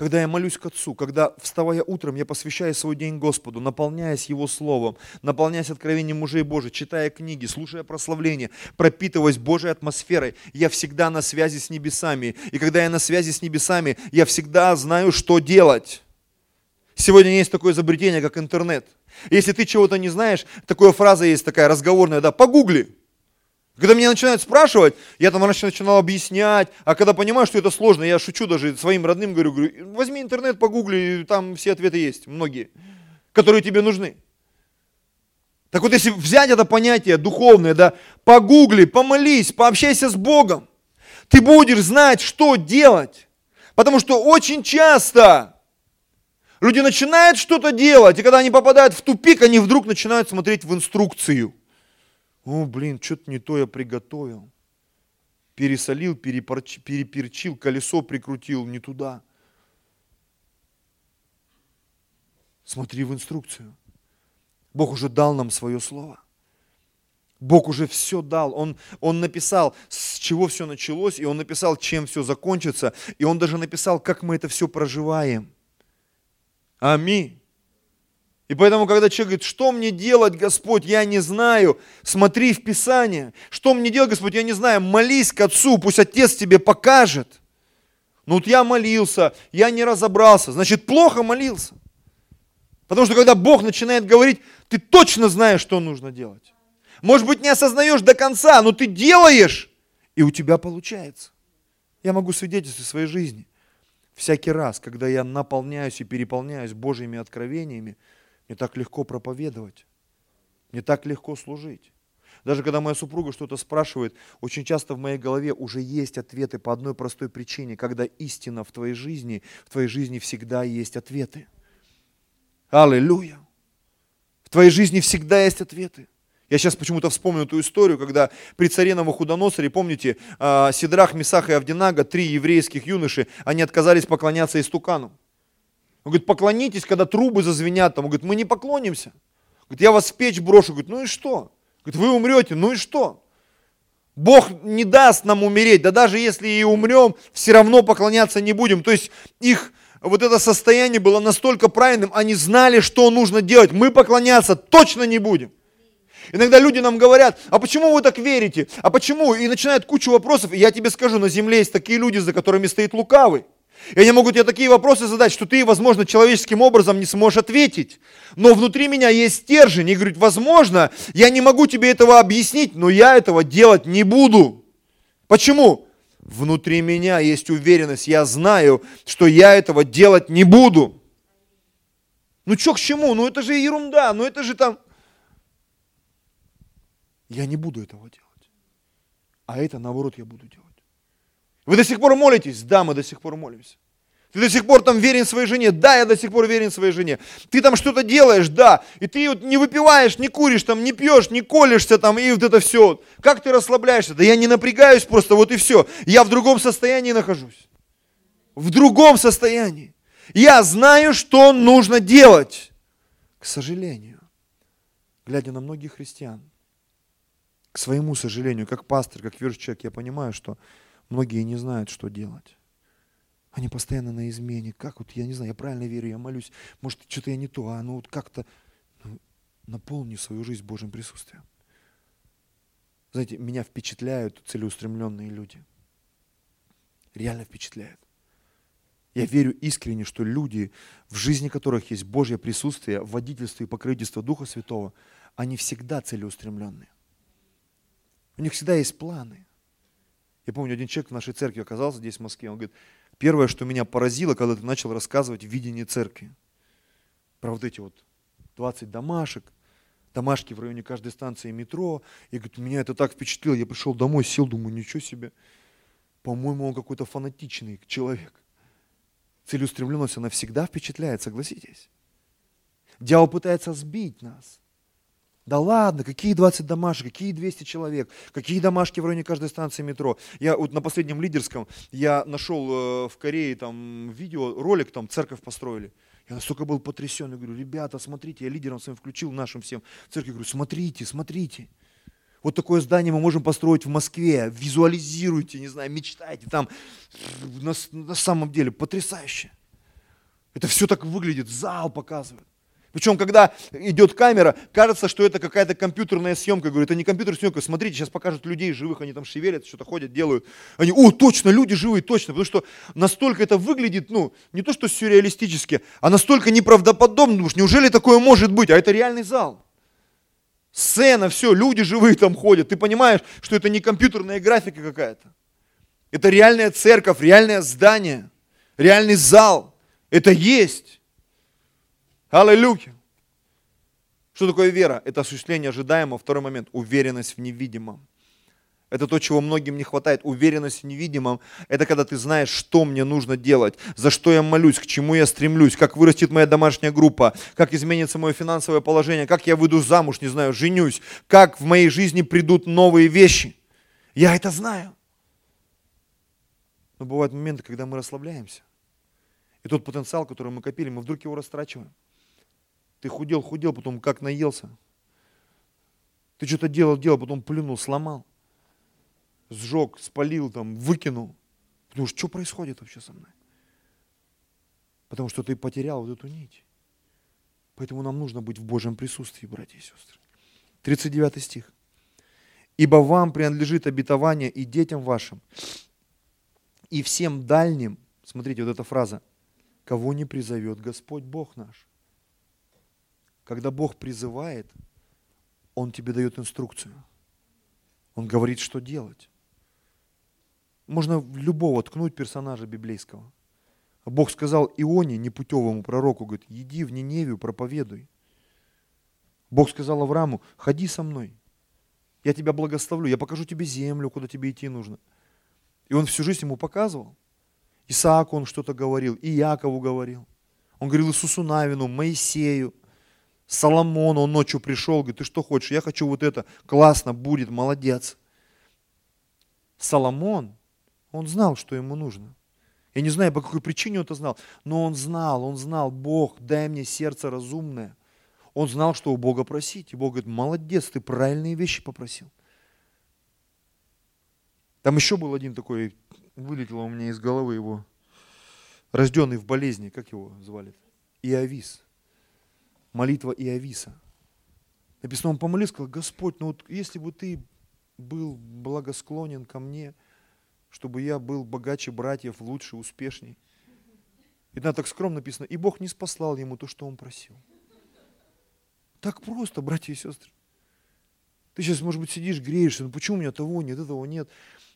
Когда я молюсь к Отцу, когда, вставая утром, я посвящаю свой день Господу, наполняясь Его Словом, наполняясь откровением мужей Божьих, читая книги, слушая прославление, пропитываясь Божьей атмосферой, я всегда на связи с небесами. И когда я на связи с небесами, я всегда знаю, что делать. Сегодня есть такое изобретение, как интернет. Если ты чего-то не знаешь, такая фраза есть такая разговорная, да, погугли. Когда меня начинают спрашивать, я там раньше начинал объяснять, а когда понимаю, что это сложно, я шучу даже своим родным, говорю, говорю возьми интернет, погугли, там все ответы есть, многие, которые тебе нужны. Так вот, если взять это понятие духовное, да, погугли, помолись, пообщайся с Богом, ты будешь знать, что делать. Потому что очень часто люди начинают что-то делать, и когда они попадают в тупик, они вдруг начинают смотреть в инструкцию – о, блин, что-то не то я приготовил. Пересолил, переперчил, колесо прикрутил не туда. Смотри в инструкцию. Бог уже дал нам свое слово. Бог уже все дал. Он, он написал, с чего все началось, и Он написал, чем все закончится, и Он даже написал, как мы это все проживаем. Аминь. И поэтому, когда человек говорит, что мне делать, Господь, я не знаю, смотри в Писание. Что мне делать, Господь, я не знаю, молись к Отцу, пусть Отец тебе покажет. Ну вот я молился, я не разобрался, значит плохо молился. Потому что когда Бог начинает говорить, ты точно знаешь, что нужно делать. Может быть, не осознаешь до конца, но ты делаешь, и у тебя получается. Я могу свидетельствовать своей жизни. Всякий раз, когда я наполняюсь и переполняюсь Божьими откровениями, мне так легко проповедовать. Мне так легко служить. Даже когда моя супруга что-то спрашивает, очень часто в моей голове уже есть ответы по одной простой причине. Когда истина в твоей жизни, в твоей жизни всегда есть ответы. Аллилуйя! В твоей жизни всегда есть ответы. Я сейчас почему-то вспомню эту историю, когда при царе Новоходоносоре, помните, а, Сидрах, Месах и Авдинага, три еврейских юноши, они отказались поклоняться истукану. Он говорит, поклонитесь, когда трубы зазвенят. Там. Он говорит, мы не поклонимся. Говорит, я вас в печь брошу. Говорит, ну и что? Говорит, вы умрете, ну и что? Бог не даст нам умереть, да даже если и умрем, все равно поклоняться не будем. То есть их вот это состояние было настолько правильным, они знали, что нужно делать. Мы поклоняться точно не будем. Иногда люди нам говорят, а почему вы так верите? А почему? И начинают кучу вопросов. И я тебе скажу, на земле есть такие люди, за которыми стоит лукавый. И они могут тебе такие вопросы задать, что ты, возможно, человеческим образом не сможешь ответить. Но внутри меня есть стержень. И говорит, возможно, я не могу тебе этого объяснить, но я этого делать не буду. Почему? Внутри меня есть уверенность, я знаю, что я этого делать не буду. Ну что к чему? Ну это же ерунда, ну это же там... Я не буду этого делать. А это, наоборот, я буду делать. Вы до сих пор молитесь? Да, мы до сих пор молимся. Ты до сих пор там верен своей жене? Да, я до сих пор верен своей жене. Ты там что-то делаешь? Да. И ты вот не выпиваешь, не куришь, там, не пьешь, не колешься там, и вот это все. Как ты расслабляешься? Да я не напрягаюсь просто, вот и все. Я в другом состоянии нахожусь. В другом состоянии. Я знаю, что нужно делать. К сожалению, глядя на многих христиан, к своему сожалению, как пастор, как верующий человек, я понимаю, что Многие не знают, что делать. Они постоянно на измене. Как вот, я не знаю, я правильно верю, я молюсь. Может, что-то я не то, а ну вот как-то ну, наполни свою жизнь Божьим присутствием. Знаете, меня впечатляют целеустремленные люди. Реально впечатляют. Я верю искренне, что люди, в жизни которых есть Божье присутствие, водительство и покровительство Духа Святого, они всегда целеустремленные. У них всегда есть планы. Я помню, один человек в нашей церкви оказался здесь, в Москве. Он говорит, первое, что меня поразило, когда ты начал рассказывать видение церкви. Про вот эти вот 20 домашек, домашки в районе каждой станции метро. И говорит, меня это так впечатлило. Я пришел домой, сел, думаю, ничего себе. По-моему, он какой-то фанатичный человек. Целеустремленность, она всегда впечатляет, согласитесь. Дьявол пытается сбить нас. Да ладно, какие 20 домашек, какие 200 человек, какие домашки в районе каждой станции метро. Я вот на последнем лидерском, я нашел э, в Корее там видео, ролик, там церковь построили. Я настолько был потрясен, я говорю, ребята, смотрите, я лидером своим включил, нашим всем церкви, говорю, смотрите, смотрите. Вот такое здание мы можем построить в Москве, визуализируйте, не знаю, мечтайте там, на, на самом деле потрясающе. Это все так выглядит, зал показывает. Причем, когда идет камера, кажется, что это какая-то компьютерная съемка. Говорю, это не компьютерная съемка, смотрите, сейчас покажут людей живых, они там шевелят, что-то ходят, делают. Они, о, точно, люди живые, точно. Потому что настолько это выглядит, ну, не то что сюрреалистически, а настолько неправдоподобно. Думаешь, неужели такое может быть? А это реальный зал. Сцена, все, люди живые там ходят. Ты понимаешь, что это не компьютерная графика какая-то. Это реальная церковь, реальное здание, реальный зал. Это есть. Аллилуйя. Что такое вера? Это осуществление ожидаемого. Второй момент – уверенность в невидимом. Это то, чего многим не хватает. Уверенность в невидимом – это когда ты знаешь, что мне нужно делать, за что я молюсь, к чему я стремлюсь, как вырастет моя домашняя группа, как изменится мое финансовое положение, как я выйду замуж, не знаю, женюсь, как в моей жизни придут новые вещи. Я это знаю. Но бывают моменты, когда мы расслабляемся. И тот потенциал, который мы копили, мы вдруг его растрачиваем. Ты худел, худел, потом как наелся. Ты что-то делал, делал, потом плюнул, сломал. Сжег, спалил, там, выкинул. Потому что что происходит вообще со мной? Потому что ты потерял вот эту нить. Поэтому нам нужно быть в Божьем присутствии, братья и сестры. 39 стих. «Ибо вам принадлежит обетование и детям вашим, и всем дальним, смотрите, вот эта фраза, кого не призовет Господь Бог наш. Когда Бог призывает, Он тебе дает инструкцию. Он говорит, что делать. Можно в любого ткнуть персонажа библейского. Бог сказал Ионе, непутевому пророку, говорит, иди в Ниневию, проповедуй. Бог сказал Аврааму, ходи со мной, я тебя благословлю, я покажу тебе землю, куда тебе идти нужно. И он всю жизнь ему показывал. Исааку он что-то говорил, и Якову говорил. Он говорил Иисусу Навину, Моисею. Соломон, он ночью пришел, говорит, ты что хочешь? Я хочу вот это. Классно, будет, молодец. Соломон, он знал, что ему нужно. Я не знаю, по какой причине он это знал, но он знал, он знал, Бог, дай мне сердце разумное. Он знал, что у Бога просить. И Бог говорит, молодец, ты правильные вещи попросил. Там еще был один такой, вылетело у меня из головы его, рожденный в болезни, как его звали? Иовис молитва Иовиса. Написано, он помолился, сказал, Господь, ну вот если бы ты был благосклонен ко мне, чтобы я был богаче братьев, лучше, успешней. И так скромно написано, и Бог не спаслал ему то, что он просил. Так просто, братья и сестры. Ты сейчас, может быть, сидишь, греешься, ну почему у меня того нет, этого нет?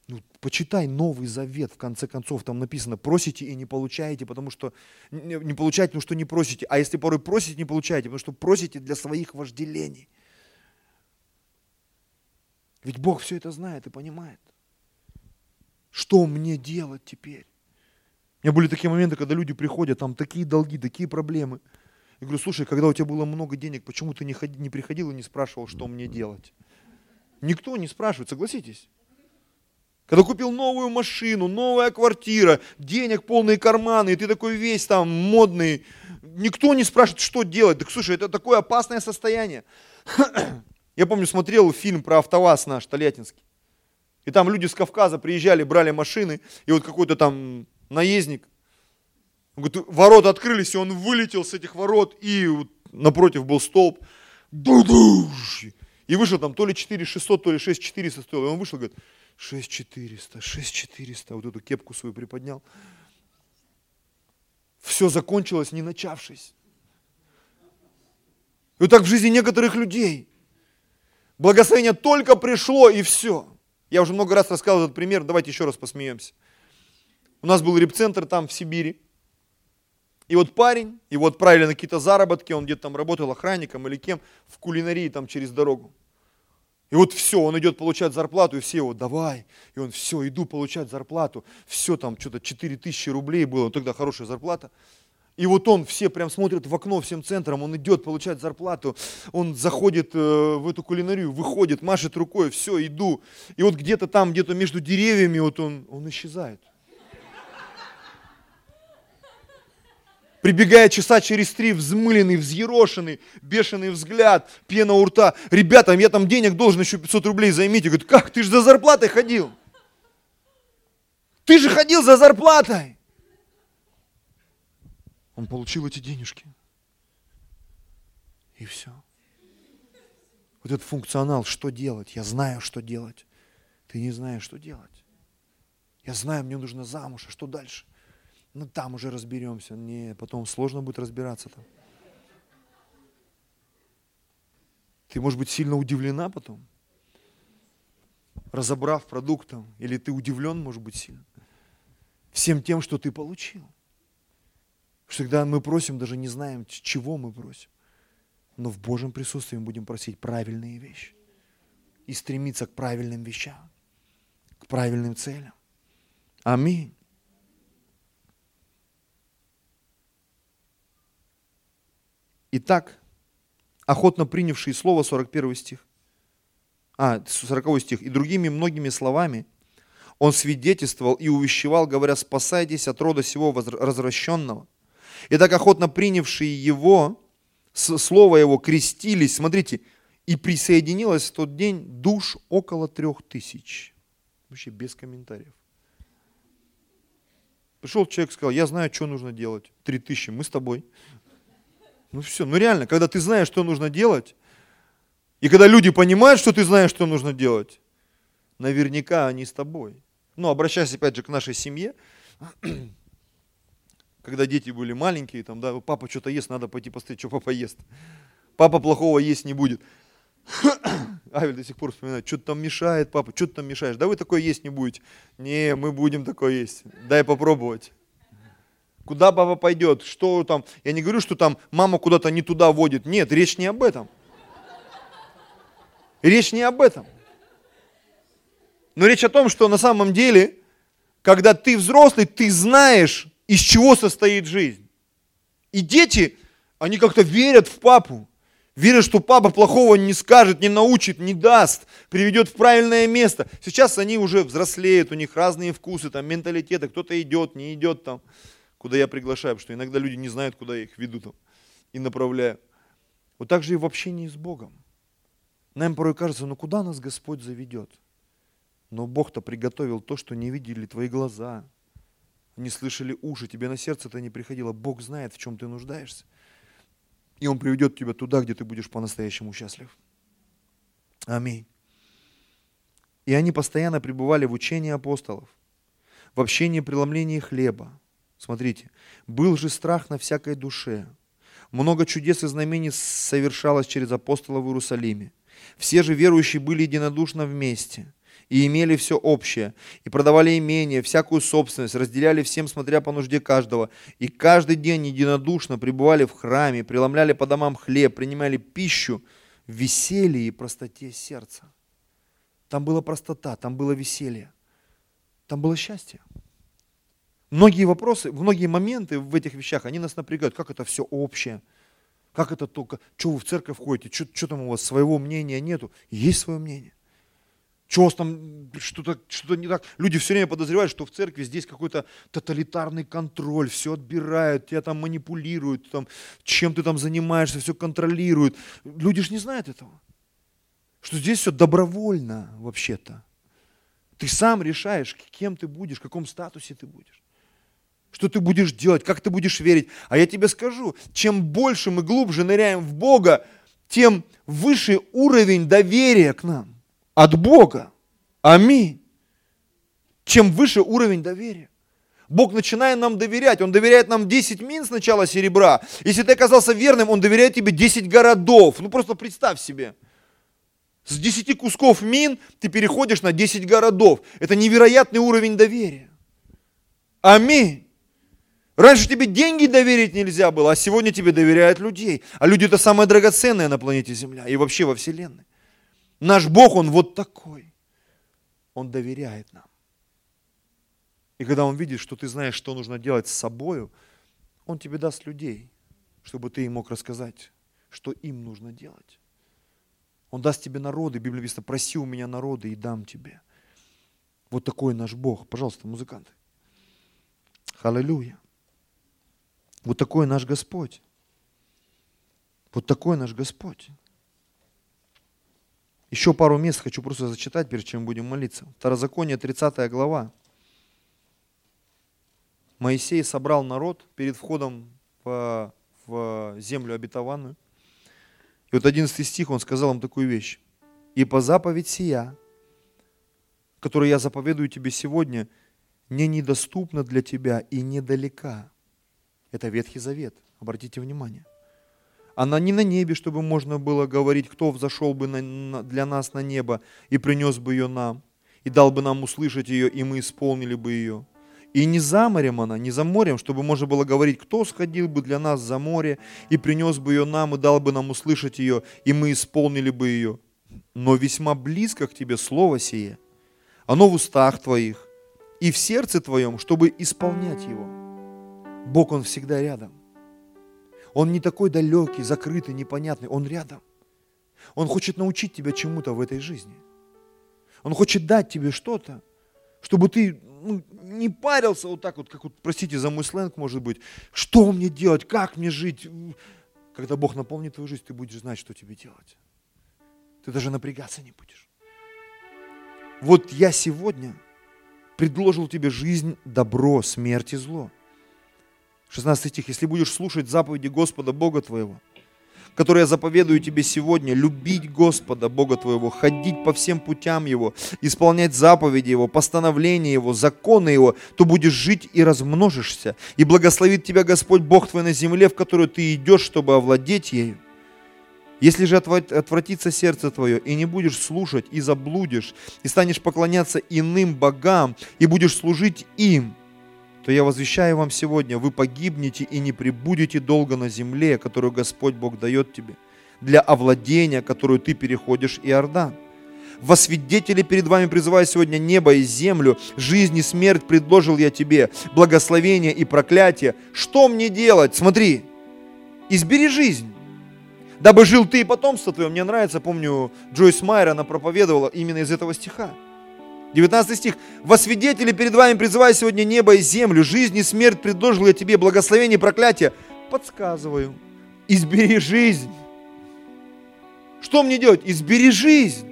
Ну, почитай Новый Завет, в конце концов, там написано, просите и не получаете, потому что не, получаете, потому что не просите. А если порой просите, не получаете, потому что просите для своих вожделений. Ведь Бог все это знает и понимает. Что мне делать теперь? У меня были такие моменты, когда люди приходят, там такие долги, такие проблемы. Я говорю, слушай, когда у тебя было много денег, почему ты не, ходи, не приходил и не спрашивал, что мне делать? Никто не спрашивает, согласитесь? Когда купил новую машину, новая квартира, денег полные карманы, и ты такой весь там модный, никто не спрашивает, что делать. Так слушай, это такое опасное состояние. Я помню, смотрел фильм про АвтоВАЗ наш, Тольяттинский. И там люди с Кавказа приезжали, брали машины, и вот какой-то там наездник, говорит, ворота открылись, и он вылетел с этих ворот, и вот напротив был столб. И вышел там то ли 4600, то ли 6400 стоил. И он вышел, говорит, 6400, 6400, вот эту кепку свою приподнял. Все закончилось, не начавшись. И вот так в жизни некоторых людей. Благословение только пришло, и все. Я уже много раз рассказывал этот пример, давайте еще раз посмеемся. У нас был репцентр там в Сибири. И вот парень, его отправили на какие-то заработки, он где-то там работал охранником или кем, в кулинарии там через дорогу. И вот все, он идет получать зарплату, и все его, давай. И он, все, иду получать зарплату. Все, там что-то 4 тысячи рублей было, тогда хорошая зарплата. И вот он, все прям смотрят в окно всем центром, он идет получать зарплату, он заходит э, в эту кулинарию, выходит, машет рукой, все, иду. И вот где-то там, где-то между деревьями, вот он, он исчезает. Прибегая часа через три, взмыленный, взъерошенный, бешеный взгляд, пена у рта. Ребята, я там денег должен еще 500 рублей займите. Говорит, как, ты же за зарплатой ходил. Ты же ходил за зарплатой. Он получил эти денежки. И все. Вот этот функционал, что делать? Я знаю, что делать. Ты не знаешь, что делать. Я знаю, мне нужно замуж, а что дальше? Ну там уже разберемся. Не, потом сложно будет разбираться там. Ты, может быть, сильно удивлена потом, разобрав продуктом, или ты удивлен, может быть, сильно, всем тем, что ты получил. Всегда мы просим, даже не знаем, чего мы просим. Но в Божьем присутствии мы будем просить правильные вещи. И стремиться к правильным вещам, к правильным целям. Аминь. Итак, охотно принявшие слово, 41 стих, а, 40 стих, и другими многими словами он свидетельствовал и увещевал, говоря, спасайтесь от рода сего развращенного. И так охотно принявшие его, слово его, крестились, смотрите, и присоединилось в тот день душ около трех тысяч. Вообще без комментариев. Пришел человек, сказал, я знаю, что нужно делать. Три тысячи, мы с тобой. Ну все, ну реально, когда ты знаешь, что нужно делать, и когда люди понимают, что ты знаешь, что нужно делать, наверняка они с тобой. Ну, обращаясь опять же к нашей семье, когда дети были маленькие, там, да, папа что-то ест, надо пойти посмотреть, что папа ест. Папа плохого есть не будет. Авель до сих пор вспоминает, что-то там мешает, папа, что ты там мешаешь? Да вы такое есть не будете. Не, мы будем такое есть. Дай попробовать. Куда папа пойдет? Что там? Я не говорю, что там мама куда-то не туда водит. Нет, речь не об этом. Речь не об этом. Но речь о том, что на самом деле, когда ты взрослый, ты знаешь, из чего состоит жизнь. И дети, они как-то верят в папу. Верят, что папа плохого не скажет, не научит, не даст, приведет в правильное место. Сейчас они уже взрослеют, у них разные вкусы, там, менталитеты, кто-то идет, не идет там куда я приглашаю, потому что иногда люди не знают, куда я их веду там и направляю. Вот так же и в общении с Богом. Нам порой кажется, ну куда нас Господь заведет? Но Бог-то приготовил то, что не видели твои глаза, не слышали уши, тебе на сердце это не приходило. Бог знает, в чем ты нуждаешься. И Он приведет тебя туда, где ты будешь по-настоящему счастлив. Аминь. И они постоянно пребывали в учении апостолов, в общении преломления хлеба, Смотрите, был же страх на всякой душе. Много чудес и знамений совершалось через апостола в Иерусалиме. Все же верующие были единодушно вместе и имели все общее, и продавали имение, всякую собственность, разделяли всем, смотря по нужде каждого, и каждый день единодушно пребывали в храме, преломляли по домам хлеб, принимали пищу в веселье и простоте сердца. Там была простота, там было веселье, там было счастье. Многие вопросы, многие моменты в этих вещах, они нас напрягают. Как это все общее? Как это только, что вы в церковь ходите, что, что там у вас своего мнения нету? Есть свое мнение. Что у вас там что-то что не так? Люди все время подозревают, что в церкви здесь какой-то тоталитарный контроль, все отбирают, тебя там манипулируют, там, чем ты там занимаешься, все контролируют. Люди же не знают этого. Что здесь все добровольно вообще-то. Ты сам решаешь, кем ты будешь, в каком статусе ты будешь что ты будешь делать, как ты будешь верить. А я тебе скажу, чем больше мы глубже ныряем в Бога, тем выше уровень доверия к нам от Бога. Аминь. Чем выше уровень доверия. Бог начинает нам доверять. Он доверяет нам 10 мин сначала серебра. Если ты оказался верным, Он доверяет тебе 10 городов. Ну просто представь себе. С 10 кусков мин ты переходишь на 10 городов. Это невероятный уровень доверия. Аминь. Раньше тебе деньги доверить нельзя было, а сегодня тебе доверяют людей. А люди это самое драгоценное на планете Земля и вообще во Вселенной. Наш Бог, Он вот такой. Он доверяет нам. И когда Он видит, что ты знаешь, что нужно делать с собою, Он тебе даст людей, чтобы ты им мог рассказать, что им нужно делать. Он даст тебе народы, Библия написано, проси у меня народы и дам тебе. Вот такой наш Бог. Пожалуйста, музыканты. Аллилуйя. Вот такой наш Господь. Вот такой наш Господь. Еще пару мест хочу просто зачитать, перед чем будем молиться. Второзаконие, 30 глава. Моисей собрал народ перед входом в, в землю обетованную. И вот 11 стих, он сказал им такую вещь. «И по заповедь сия, которую я заповедую тебе сегодня, не недоступна для тебя и недалека». Это Ветхий Завет, обратите внимание. Она не на небе, чтобы можно было говорить, кто взошел бы на, на, для нас на небо и принес бы ее нам, и дал бы нам услышать ее, и мы исполнили бы ее. И не за морем она, не за морем, чтобы можно было говорить, кто сходил бы для нас за море и принес бы ее нам, и дал бы нам услышать ее, и мы исполнили бы ее. Но весьма близко к тебе слово сие, оно в устах твоих и в сердце твоем, чтобы исполнять его. Бог, Он всегда рядом. Он не такой далекий, закрытый, непонятный. Он рядом. Он хочет научить тебя чему-то в этой жизни. Он хочет дать тебе что-то, чтобы ты ну, не парился вот так вот, как вот, простите за мой сленг, может быть, что мне делать, как мне жить. Когда Бог наполнит твою жизнь, ты будешь знать, что тебе делать. Ты даже напрягаться не будешь. Вот я сегодня предложил тебе жизнь, добро, смерть и зло. 16 стих. «Если будешь слушать заповеди Господа Бога твоего, которые я заповедую тебе сегодня, любить Господа Бога твоего, ходить по всем путям Его, исполнять заповеди Его, постановления Его, законы Его, то будешь жить и размножишься, и благословит тебя Господь Бог твой на земле, в которую ты идешь, чтобы овладеть ею. Если же отвратится сердце твое, и не будешь слушать, и заблудишь, и станешь поклоняться иным богам, и будешь служить им – то я возвещаю вам сегодня, вы погибнете и не прибудете долго на земле, которую Господь Бог дает тебе, для овладения, которую ты переходишь Иордан. Во свидетели перед вами призываю сегодня небо и землю, жизнь и смерть предложил я тебе, благословение и проклятие. Что мне делать? Смотри, избери жизнь, дабы жил ты и потомство твое. Мне нравится, помню, Джойс Майер, она проповедовала именно из этого стиха. 19 стих. «Во свидетели перед вами призываю сегодня небо и землю, жизнь и смерть предложил я тебе, благословение и проклятие». Подсказываю. Избери жизнь. Что мне делать? Избери жизнь.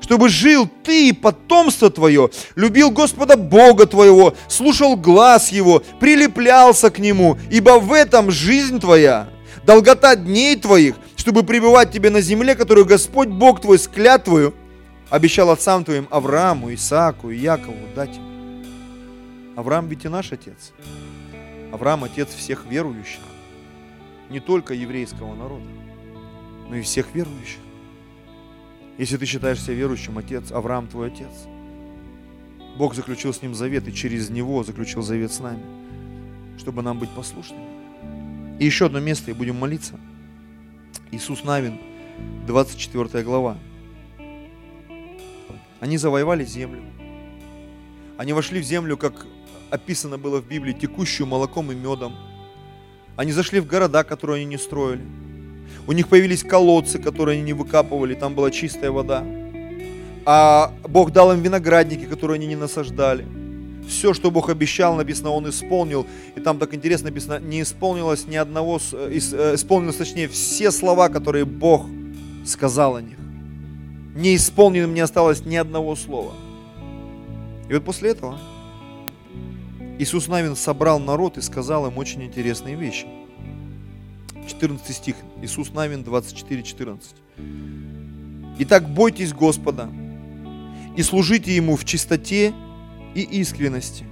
Чтобы жил ты и потомство твое, любил Господа Бога твоего, слушал глаз Его, прилеплялся к Нему, ибо в этом жизнь твоя, долгота дней твоих, чтобы пребывать тебе на земле, которую Господь Бог твой твою, обещал отцам твоим Аврааму, Исааку и Якову дать им. Авраам ведь и наш отец. Авраам отец всех верующих. Не только еврейского народа, но и всех верующих. Если ты считаешь себя верующим, отец, Авраам твой отец. Бог заключил с ним завет, и через него заключил завет с нами, чтобы нам быть послушными. И еще одно место, и будем молиться. Иисус Навин, 24 глава. Они завоевали землю. Они вошли в землю, как описано было в Библии, текущую молоком и медом. Они зашли в города, которые они не строили. У них появились колодцы, которые они не выкапывали, там была чистая вода. А Бог дал им виноградники, которые они не насаждали. Все, что Бог обещал, написано, Он исполнил. И там так интересно написано, не исполнилось ни одного, э, исполнилось точнее все слова, которые Бог сказал о них неисполненным не осталось ни одного слова. И вот после этого Иисус Навин собрал народ и сказал им очень интересные вещи. 14 стих, Иисус Навин 24, 14. Итак, бойтесь Господа и служите Ему в чистоте и искренности.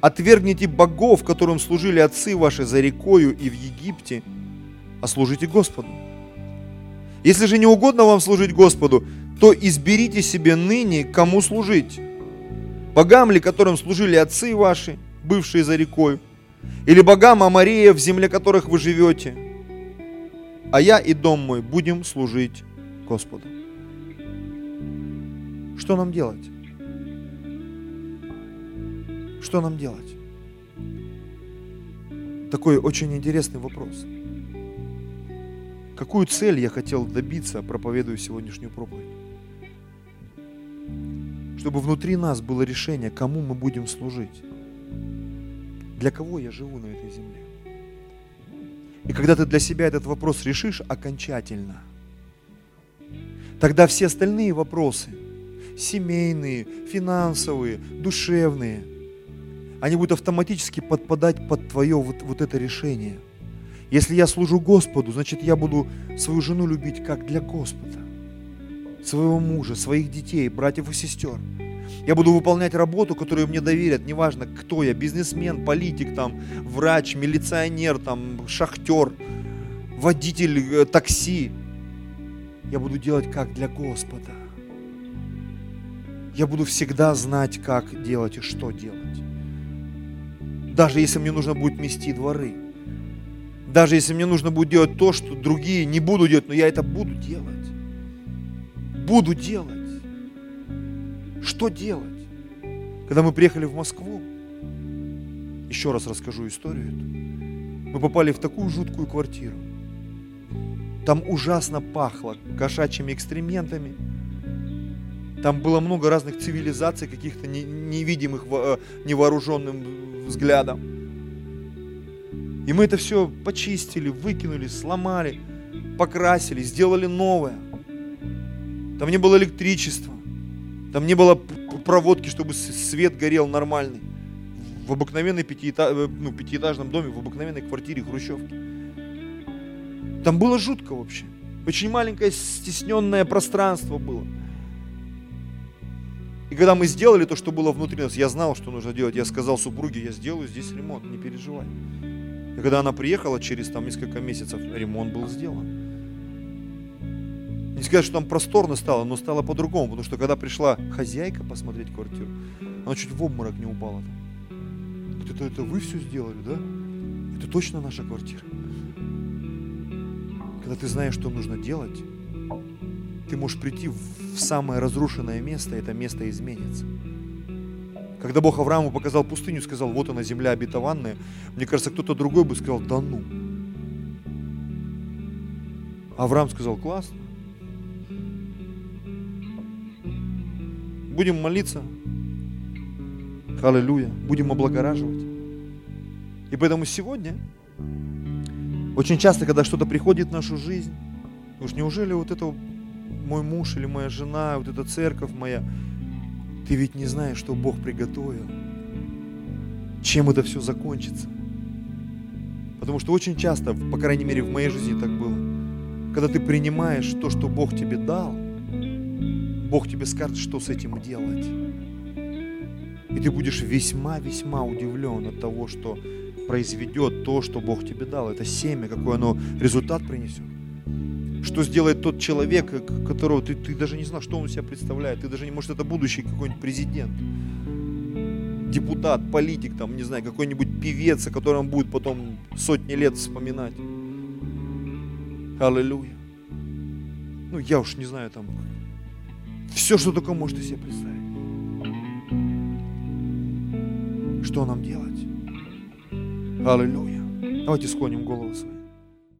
Отвергните богов, которым служили отцы ваши за рекою и в Египте, а служите Господу. Если же не угодно вам служить Господу, то изберите себе ныне, кому служить. Богам ли, которым служили отцы ваши, бывшие за рекой, или богам Амария, в земле которых вы живете. А я и дом мой будем служить Господу. Что нам делать? Что нам делать? Такой очень интересный вопрос. Какую цель я хотел добиться, проповедуя сегодняшнюю проповедь? Чтобы внутри нас было решение, кому мы будем служить. Для кого я живу на этой земле? И когда ты для себя этот вопрос решишь окончательно, тогда все остальные вопросы, семейные, финансовые, душевные, они будут автоматически подпадать под твое вот, вот это решение. Если я служу Господу, значит я буду свою жену любить как для Господа. Своего мужа, своих детей, братьев и сестер. Я буду выполнять работу, которую мне доверят, неважно, кто я, бизнесмен, политик, там, врач, милиционер, там, шахтер, водитель э, такси. Я буду делать как для Господа. Я буду всегда знать, как делать и что делать. Даже если мне нужно будет мести дворы. Даже если мне нужно будет делать то, что другие не будут делать, но я это буду делать. Буду делать. Что делать? Когда мы приехали в Москву, еще раз расскажу историю эту. Мы попали в такую жуткую квартиру. Там ужасно пахло кошачьими экстрементами. Там было много разных цивилизаций, каких-то невидимых э, невооруженным взглядом. И мы это все почистили, выкинули, сломали, покрасили, сделали новое. Там не было электричества. Там не было проводки, чтобы свет горел нормальный. В обыкновенной пятиэтаж, э, ну, пятиэтажном доме, в обыкновенной квартире хрущевки. Там было жутко вообще. Очень маленькое стесненное пространство было. И когда мы сделали то, что было внутри нас, я знал, что нужно делать. Я сказал супруге, я сделаю здесь ремонт, не переживай. И когда она приехала через там несколько месяцев, ремонт был сделан. Не сказать, что там просторно стало, но стало по-другому, потому что когда пришла хозяйка посмотреть квартиру, она чуть в обморок не упала. Вот это, это вы все сделали, да? Это точно наша квартира. Когда ты знаешь, что нужно делать, ты можешь прийти в самое разрушенное место, и это место изменится. Когда Бог Аврааму показал пустыню, сказал, вот она земля обетованная, мне кажется, кто-то другой бы сказал, да ну. Авраам сказал, классно, Будем молиться. Аллилуйя. Будем облагораживать. И поэтому сегодня, очень часто, когда что-то приходит в нашу жизнь, уж неужели вот это мой муж или моя жена, вот эта церковь моя, ты ведь не знаешь, что Бог приготовил, чем это все закончится. Потому что очень часто, по крайней мере в моей жизни так было, когда ты принимаешь то, что Бог тебе дал – Бог тебе скажет, что с этим делать. И ты будешь весьма-весьма удивлен от того, что произведет то, что Бог тебе дал. Это семя, какой оно результат принесет. Что сделает тот человек, которого ты, ты даже не знал, что он себя представляет. Ты даже не можешь, это будущий какой-нибудь президент, депутат, политик, там, не знаю, какой-нибудь певец, о котором будет потом сотни лет вспоминать. Аллилуйя. Ну, я уж не знаю, там, все, что только можете себе представить. Что нам делать? Аллилуйя. Давайте склоним голову свои.